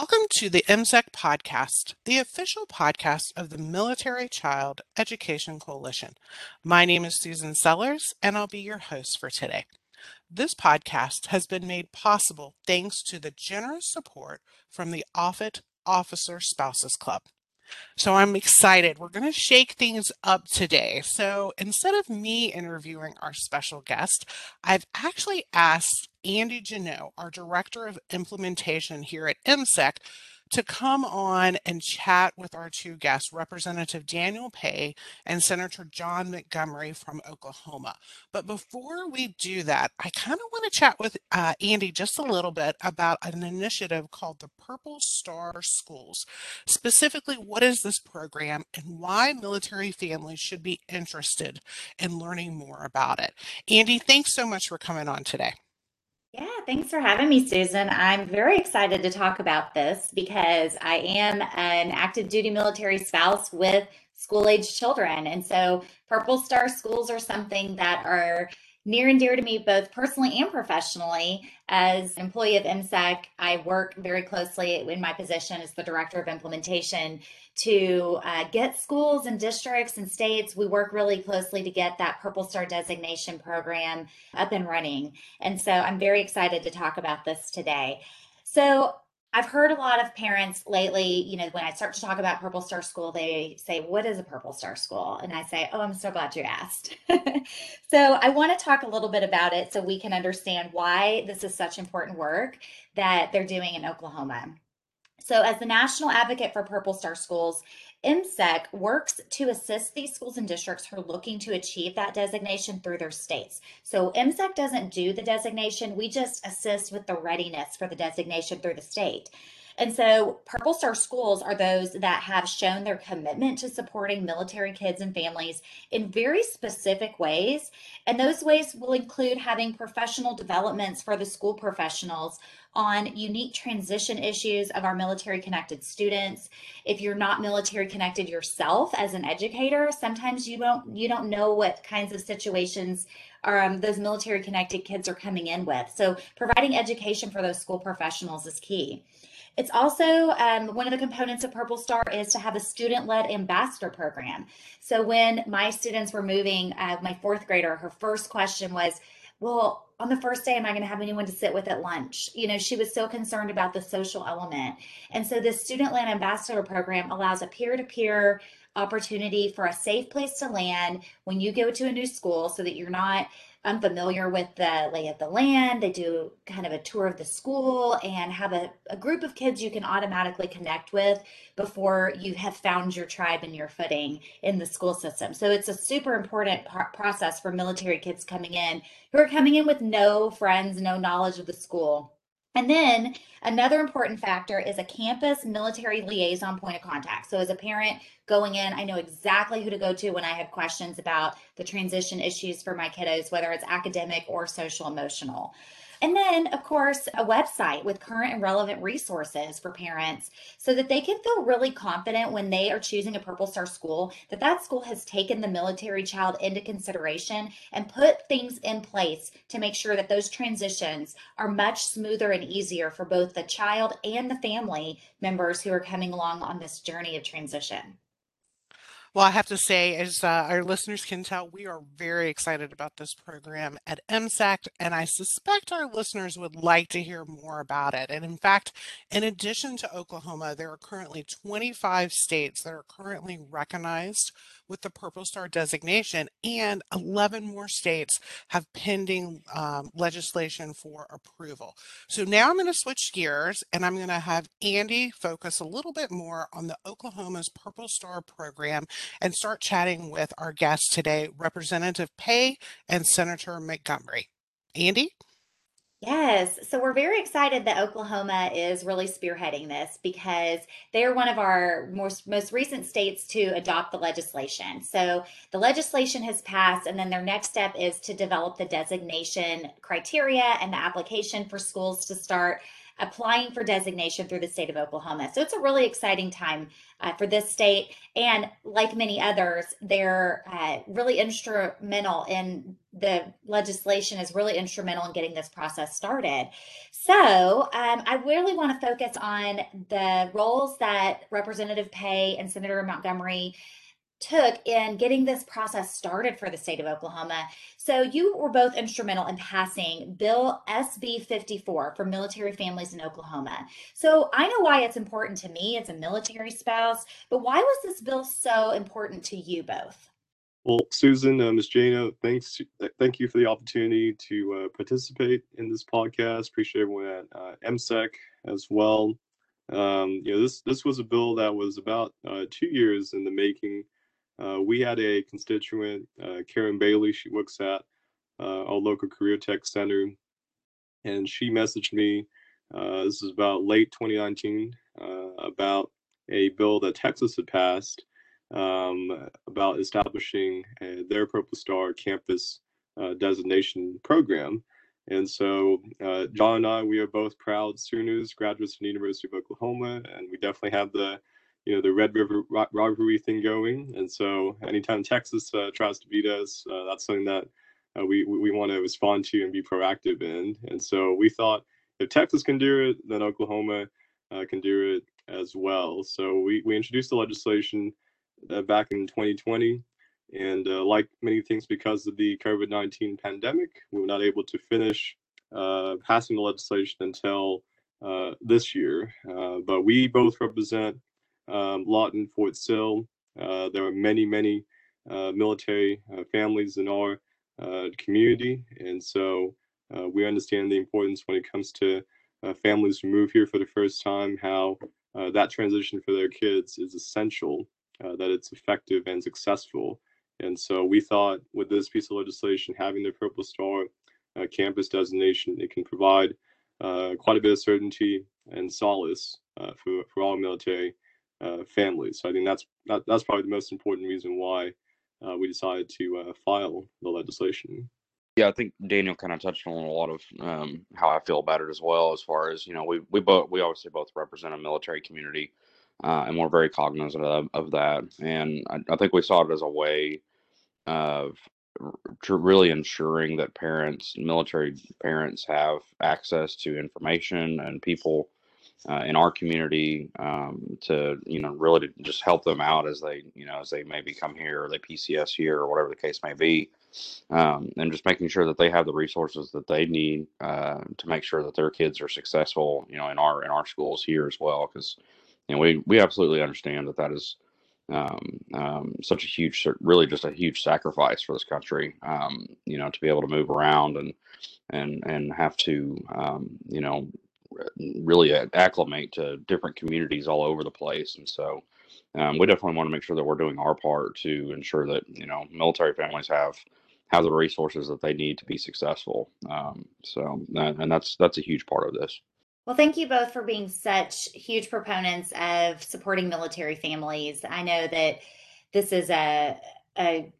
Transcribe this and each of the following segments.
Welcome to the MCEC podcast, the official podcast of the Military Child Education Coalition. My name is Susan Sellers, and I'll be your host for today. This podcast has been made possible thanks to the generous support from the Offutt Officer Spouses Club. So I'm excited. We're going to shake things up today. So instead of me interviewing our special guest, I've actually asked Andy Janot, our Director of Implementation here at MCEC, to come on and chat with our two guests, Representative Daniel Pae and Senator John Montgomery from Oklahoma. But before we do that, I kind of want to chat with uh, Andy just a little bit about an initiative called the Purple Star Schools. Specifically, what is this program and why military families should be interested in learning more about it? Andy, thanks so much for coming on today. Yeah, thanks for having me, Susan. I'm very excited to talk about this because I am an active duty military spouse with school age children. And so Purple Star schools are something that are near and dear to me, both personally and professionally. As an employee of MCEC, I work very closely in my position as the director of implementation to uh, get schools and districts and states. We work really closely to get that Purple Star designation program up and running. And so I'm very excited to talk about this today. So I've heard a lot of parents lately, you know, when I start to talk about Purple Star School, they say, What is a Purple Star School? And I say, Oh, I'm so glad you asked. so I want to talk a little bit about it so we can understand why this is such important work that they're doing in Oklahoma. So, as the national advocate for Purple Star Schools, MCEC works to assist these schools and districts who are looking to achieve that designation through their states. So MCEC doesn't do the designation, we just assist with the readiness for the designation through the state. And so Purple Star schools are those that have shown their commitment to supporting military kids and families in very specific ways. And those ways will include having professional developments for the school professionals on unique transition issues of our military connected students. If you're not military connected yourself as an educator, sometimes you don't you don't know what kinds of situations um, those military connected kids are coming in with. So providing education for those school professionals is key. It's also um, one of the components of Purple Star is to have a student-led ambassador program. So when my students were moving, uh, my fourth grader, her first question was, well, on the first day, am I going to have anyone to sit with at lunch? You know, she was so concerned about the social element. And so this student land ambassador program allows a peer to peer opportunity for a safe place to land when you go to a new school so that you're not unfamiliar with the lay of the land. They do kind of a tour of the school and have a, a group of kids you can automatically connect with before you have found your tribe and your footing in the school system. So it's a super important process for military kids coming in who are coming in with no friends, no knowledge of the school. And then another important factor is a campus military liaison point of contact. So as a parent going in, I know exactly who to go to when I have questions about the transition issues for my kiddos, whether it's academic or social emotional. And then, of course, a website with current and relevant resources for parents so that they can feel really confident when they are choosing a Purple Star school that that school has taken the military child into consideration and put things in place to make sure that those transitions are much smoother and easier for both the child and the family members who are coming along on this journey of transition. Well, I have to say, as uh, our listeners can tell, we are very excited about this program at MCEC, and I suspect our listeners would like to hear more about it. And in fact, in addition to Oklahoma, there are currently 25 states that are currently recognized with the Purple Star designation, and 11 more states have pending um, legislation for approval. So now I'm going to switch gears and I'm going to have Andy focus a little bit more on the Oklahoma's Purple Star program and start chatting with our guests today, Representative Pae and Senator Montgomery. Andy? Yes. So we're very excited that Oklahoma is really spearheading this because they're one of our most, most recent states to adopt the legislation. So the legislation has passed, and then their next step is to develop the designation criteria and the application for schools to start applying for designation through the state of Oklahoma. So it's a really exciting time uh, for this state. And like many others, they're uh, really instrumental in the legislation is really instrumental in getting this process started. So um, I really want to focus on the roles that Representative Pae and Senator Montgomery took in getting this process started for the state of Oklahoma. So you were both instrumental in passing Bill SB 54 for military families in Oklahoma. So I know why it's important to me as a military spouse, but why was this bill so important to you both? Well, Susan, uh, Ms. Jana, thanks. Thank you for the opportunity to uh, participate in this podcast. Appreciate everyone at uh, MCEC as well. Um, you know, this this was a bill that was about uh, two years in the making. Uh, we had a constituent, uh, Karen Bailey. She works at our local career tech center, and she messaged me. this is about late 2019 about a bill that Texas had passed um, about establishing uh, their Purple Star campus uh, designation program. And so, uh, John and I, we are both proud Sooners graduates from the University of Oklahoma, and we definitely have the, you know, the Red River rivalry thing going. And so, anytime Texas uh, tries to beat us, uh, that's something that uh, we we want to respond to and be proactive in. And so, we thought if Texas can do it, then Oklahoma can do it as well. So we we introduced the legislation uh, back in 2020. And uh, like many things, because of the COVID 19 pandemic, we were not able to finish uh, passing the legislation until uh, this year. Uh, but we both represent um, Lawton, Fort Sill. Uh, there are many, many military families in our community. And so we understand the importance when it comes to families who move here for the first time, how that transition for their kids is essential uh, that it's effective and successful. And so we thought with this piece of legislation, having the Purple Star uh, campus designation, it can provide uh, quite a bit of certainty and solace uh, for, for all military uh, families. So I think that's that, that's probably the most important reason why uh, we decided to file the legislation. Yeah, I think Daniel kind of touched on a lot of um, how I feel about it as well. As far as you know, we we both we obviously both represent a military community, uh, and we're very cognizant of, of that. And I, I, think we saw it as a way of really ensuring that parents, military parents, have access to information and people uh, in our community um, to you know really to just help them out as they you know as they maybe come here or they PCS here or whatever the case may be, um, and just making sure that they have the resources that they need uh, to make sure that their kids are successful you know in our in our schools here as well because and we we absolutely understand that that is um, um, such a huge, really just a huge sacrifice for this country. Um, you know, to be able to move around and and and have to, um, you know, really acclimate to different communities all over the place. And so, um, we definitely want to make sure that we're doing our part to ensure that you know military families have have the resources that they need to be successful. Um, so, and that's that's a huge part of this. Well, thank you both for being such huge proponents of supporting military families. I know that this is a, a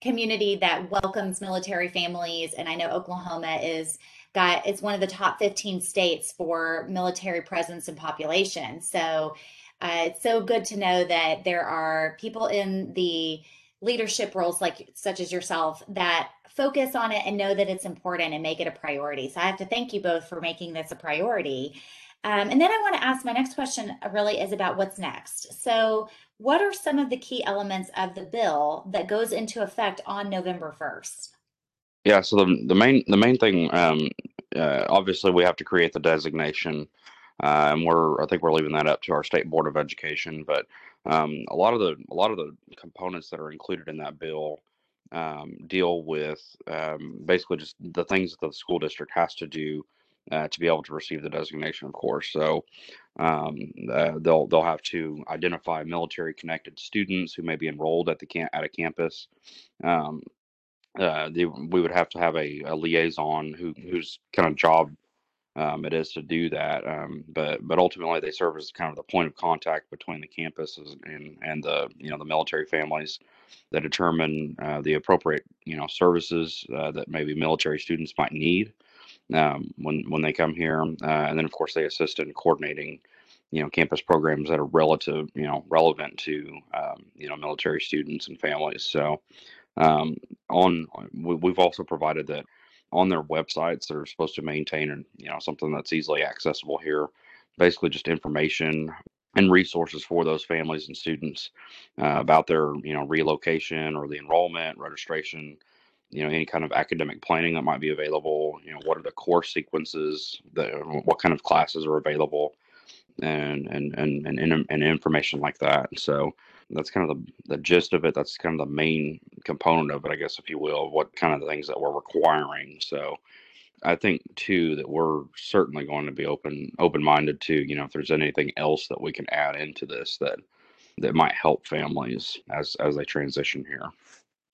community that welcomes military families, and I know Oklahoma is got it's one of the top 15 states for military presence and population. So uh, it's so good to know that there are people in the leadership roles like such as yourself that focus on it and know that it's important and make it a priority. So I have to thank you both for making this a priority. Um, and then I want to ask my next question uh, really is about what's next. So what are some of the key elements of the bill that goes into effect on November 1st? Yeah, so the, the main the main thing, um, uh, obviously, we have to create the designation, uh, and we're I think we're leaving that up to our state board of education. But um, a lot of the a lot of the components that are included in that bill um, deal with um, basically just the things that the school district has to do uh, to be able to receive the designation, of course. So um, uh, they'll they'll have to identify military connected students who may be enrolled at the camp at a campus. Um, uh, they, we would have to have a, a liaison who whose kind of job um, it is to do that. Um, but but ultimately, they serve as kind of the point of contact between the campuses and and the you know the military families that determine uh, the appropriate you know services uh, that maybe military students might need. um, when when they come here, uh, and then of course they assist in coordinating, you know, campus programs that are relative, you know, relevant to um, you know military students and families. So um, on we've also provided that on their websites they're supposed to maintain and you know something that's easily accessible here. Basically just information and resources for those families and students uh, about their you know relocation or the enrollment registration you know any kind of academic planning that might be available you know what are the course sequences the what kind of classes are available and and and and, and information like that. So that's kind of the, the gist of it that's kind of the main component of it i guess if you will what kind of the things that we're requiring so I think too that we're certainly going to be open open minded to you know if there's anything else that we can add into this that that might help families as as they transition here.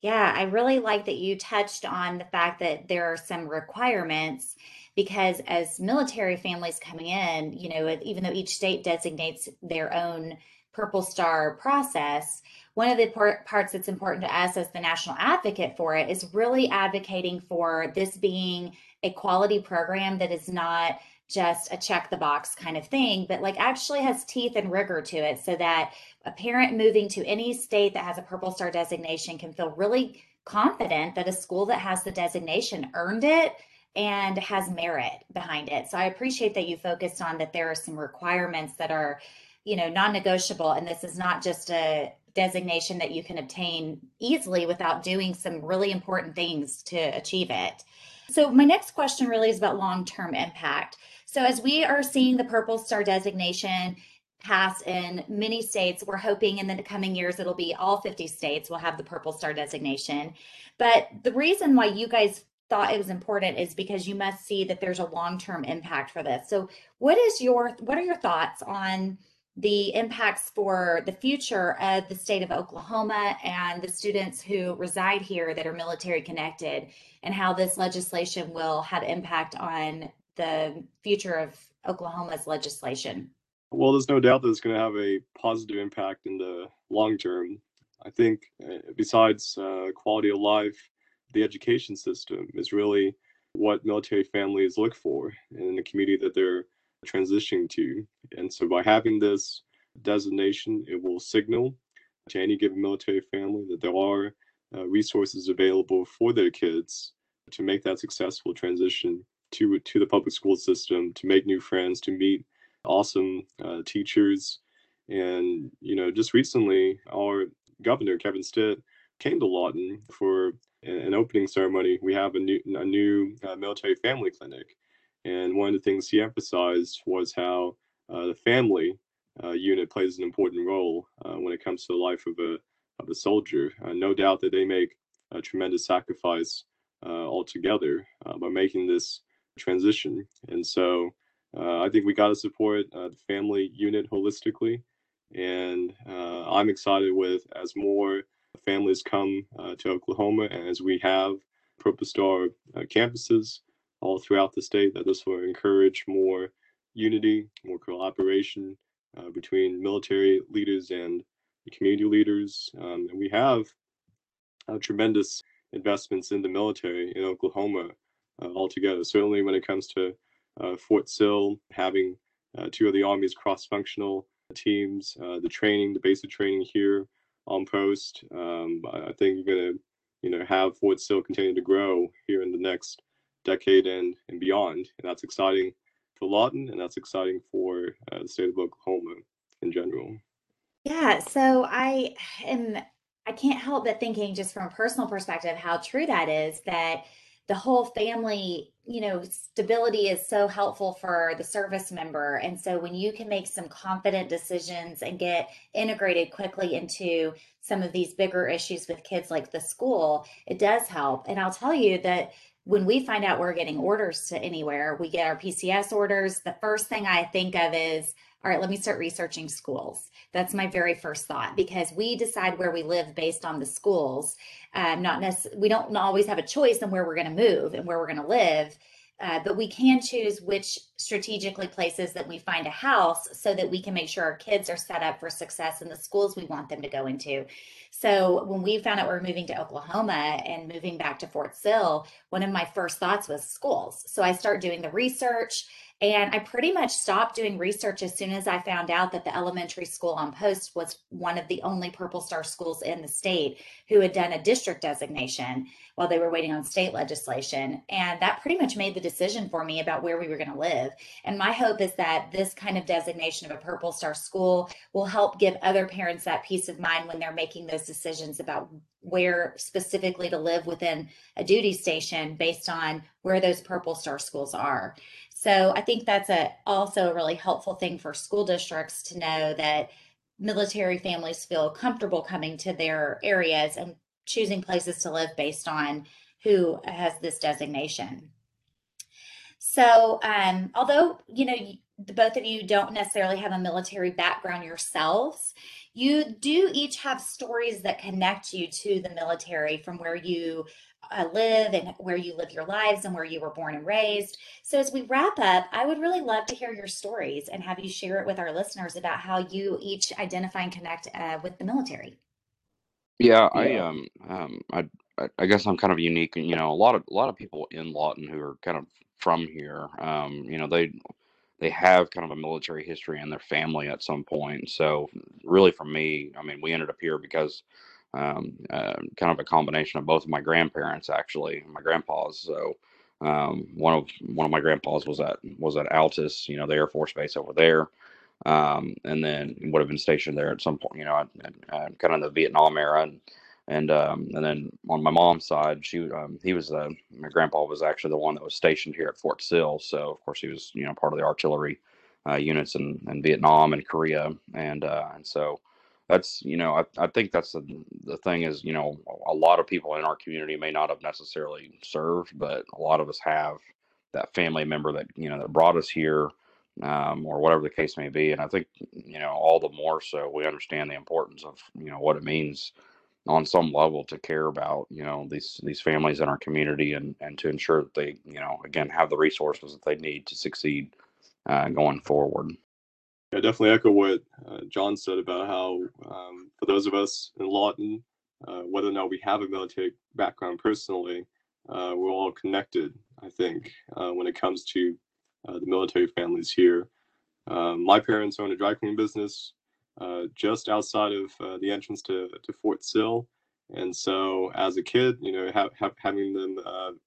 Yeah, I really like that you touched on the fact that there are some requirements because as military families coming in, you know, even though each state designates their own Purple Star process, one of the parts that's important to us as the national advocate for it is really advocating for this being a quality program that is not just a check the box kind of thing, but like actually has teeth and rigor to it so that a parent moving to any state that has a Purple Star designation can feel really confident that a school that has the designation earned it and has merit behind it. So I appreciate that you focused on that there are some requirements that are, you know, non-negotiable and this is not just a designation that you can obtain easily without doing some really important things to achieve it. So, my next question really is about long term impact. So, as we are seeing the Purple Star designation pass in many states, we're hoping in the coming years it'll be all 50 states will have the Purple Star designation. But the reason why you guys thought it was important is because you must see that there's a long-term impact for this. So what is your what are your thoughts on the impacts for the future of the state of Oklahoma and the students who reside here that are military connected and how this legislation will have impact on the future of Oklahoma's legislation? Well, there's no doubt that it's going to have a positive impact in the long term. I think, uh, besides uh, quality of life, the education system is really what military families look for in the community that they're transitioning to. And so by having this designation, it will signal to any given military family that there are uh, resources available for their kids to make that successful transition to to the public school system, to make new friends, to meet awesome uh, teachers. And you know, just recently, our governor Kevin Stitt came to Lawton for an opening ceremony. We have a new a new uh, military family clinic, and one of the things he emphasized was how uh, the family uh, unit plays an important role uh, when it comes to the life of a of a soldier. Uh, no doubt that they make a tremendous sacrifice uh, altogether uh, by making this transition, and so I think we got to support the family unit holistically. And I'm excited with as more families come to Oklahoma and as we have Purple Star campuses all throughout the state that this will encourage more unity, more collaboration uh, between military leaders and community leaders. Um, and we have uh, tremendous investments in the military in Oklahoma uh, altogether. Certainly, when it comes to uh, Fort Sill, having uh, two of the Army's cross functional teams, uh, the training, the basic training here on post, um, I think you're going to you know, have Fort Sill continue to grow here in the next decade and, and beyond. And that's exciting for Lawton and that's exciting for uh, the state of Oklahoma in general. Yeah, so I am I can't help but thinking just from a personal perspective how true that is that the whole family, you know, stability is so helpful for the service member. And so when you can make some confident decisions and get integrated quickly into some of these bigger issues with kids like the school, it does help. And I'll tell you that when we find out we're getting orders to anywhere, we get our PCS orders. The first thing I think of is, all right, let me start researching schools. That's my very first thought because we decide where we live based on the schools. Um, not necessarily, we don't always have a choice on where we're going to move and where we're going to live. Uh, but we can choose which strategically places that we find a house so that we can make sure our kids are set up for success in the schools we want them to go into. So when we found out we were moving to Oklahoma and moving back to Fort Sill, one of my first thoughts was schools. So I start doing the research and I pretty much stopped doing research as soon as I found out that the elementary school on post was one of the only Purple Star schools in the state who had done a district designation while they were waiting on state legislation. And that pretty much made the decision for me about where we were going to live. And my hope is that this kind of designation of a Purple Star school will help give other parents that peace of mind when they're making those decisions about where specifically to live within a duty station based on where those Purple Star schools are. So I think that's a also a really helpful thing for school districts to know that military families feel comfortable coming to their areas and choosing places to live based on who has this designation. So, um, although you know the both of you don't necessarily have a military background yourselves, you do each have stories that connect you to the military from where you uh, live and where you live your lives and where you were born and raised. So, as we wrap up, I would really love to hear your stories and have you share it with our listeners about how you each identify and connect uh, with the military. Yeah, I um um I I guess I'm kind of unique. And you know, a lot of a lot of people in Lawton who are kind of from here, um, you know, they they have kind of a military history in their family at some point. So really, for me, I mean, we ended up here because um, uh, kind of a combination of both of my grandparents actually, my grandpas. So um, one of one of my grandpas was at was at Altus, you know, the Air Force base over there, um, and then would have been stationed there at some point, you know, kind of the Vietnam era, and and um, and then on my mom's side, she um, he was uh, my grandpa was actually the one that was stationed here at Fort Sill, so of course he was you know part of the artillery uh, units in, in Vietnam and Korea, and uh, and so that's you know I, I think that's the the thing is you know a lot of people in our community may not have necessarily served but a lot of us have that family member that you know that brought us here um, or whatever the case may be. And i think you know all the more so we understand the importance of you know what it means on some level to care about you know these these families in our community and and to ensure that they you know again have the resources that they need to succeed uh, going forward I definitely echo what uh, John said about how, um, for those of us in Lawton, uh, whether or not we have a military background personally, uh, we're all connected, I think, uh, when it comes to uh, the military families here. Um, my parents own a dry cleaning business uh, just outside of the entrance to, to Fort Sill. And so, as a kid, you know, ha- ha- having them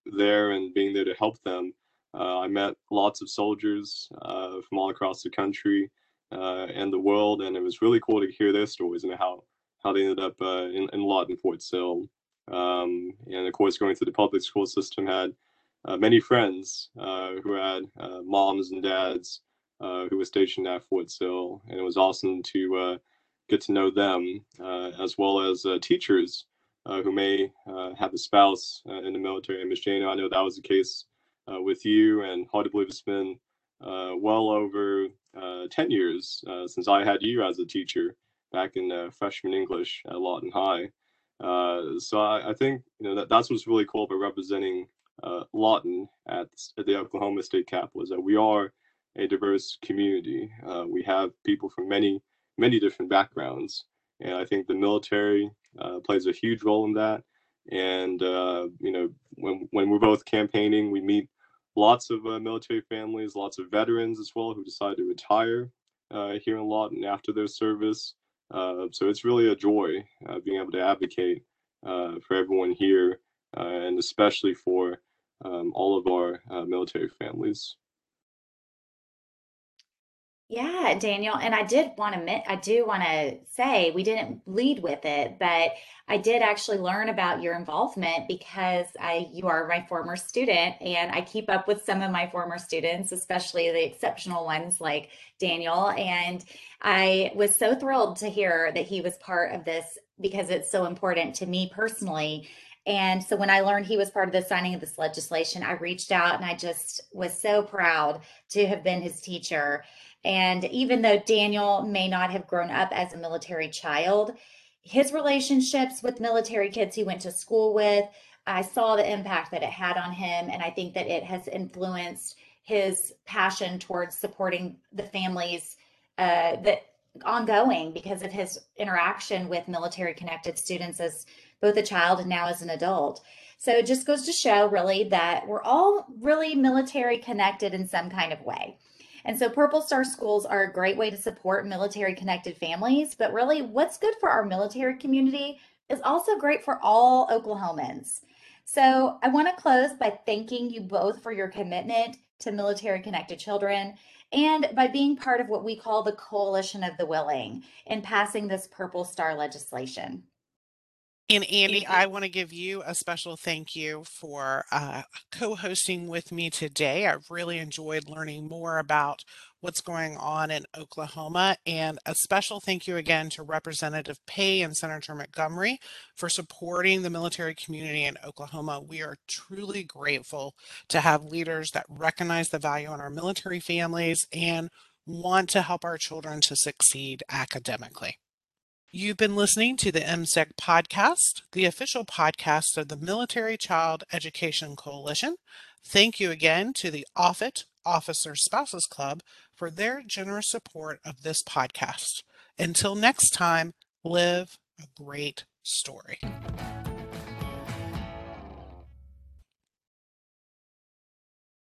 there and being there to help them, I met lots of soldiers from all across the country uh, and the world, and it was really cool to hear their stories and how how they ended up uh, in, in Lawton, Fort Sill. Um, and of course, going through the public school system, had uh, many friends uh, who had uh, moms and dads uh, who were stationed at Fort Sill, and it was awesome to get to know them, as well as teachers who may have a spouse in the military. And Ms. Jane, I know that was the case with you, and hard to believe it's been well over uh, 10 years uh, since I had you as a teacher back in uh, freshman English at Lawton High. Uh, so I, I, think you know that, that's what's really cool about representing uh, Lawton at, at, the Oklahoma State Capitol is that we are a diverse community. we have people from many, many different backgrounds. And I think the military plays a huge role in that. And, you know, when, when we're both campaigning, we meet lots of uh, military families, lots of veterans as well who decide to retire uh, here in Lawton after their service. Uh, so it's really a joy uh, being able to advocate uh, for everyone here uh, and especially for um, all of our military families. Yeah, Daniel, and I did want to I do want to say we didn't lead with it, but I did actually learn about your involvement because I you are my former student and I keep up with some of my former students, especially the exceptional ones like Daniel, and I was so thrilled to hear that he was part of this because it's so important to me personally. And so when I learned he was part of the signing of this legislation, I reached out and I just was so proud to have been his teacher and even though Daniel may not have grown up as a military child, his relationships with military kids he went to school with I saw the impact that it had on him, and I think that it has influenced his passion towards supporting the families uh, that ongoing because of his interaction with military connected students as both a child and now as an adult. So it just goes to show really that we're all really military connected in some kind of way. And so Purple Star schools are a great way to support military connected families, but really what's good for our military community is also great for all Oklahomans. So I want to close by thanking you both for your commitment to military connected children and by being part of what we call the Coalition of the Willing in passing this Purple Star legislation. And Andy, I want to give you a special thank you for uh, co hosting with me today. I've really enjoyed learning more about what's going on in Oklahoma. And a special thank you again to Representative Pae and Senator Montgomery for supporting the military community in Oklahoma. We are truly grateful to have leaders that recognize the value in our military families and want to help our children to succeed academically. You've been listening to the MCEC podcast, the official podcast of the Military Child Education Coalition. Thank you again to the Offutt Officer Spouses Club for their generous support of this podcast. Until next time, live a great story.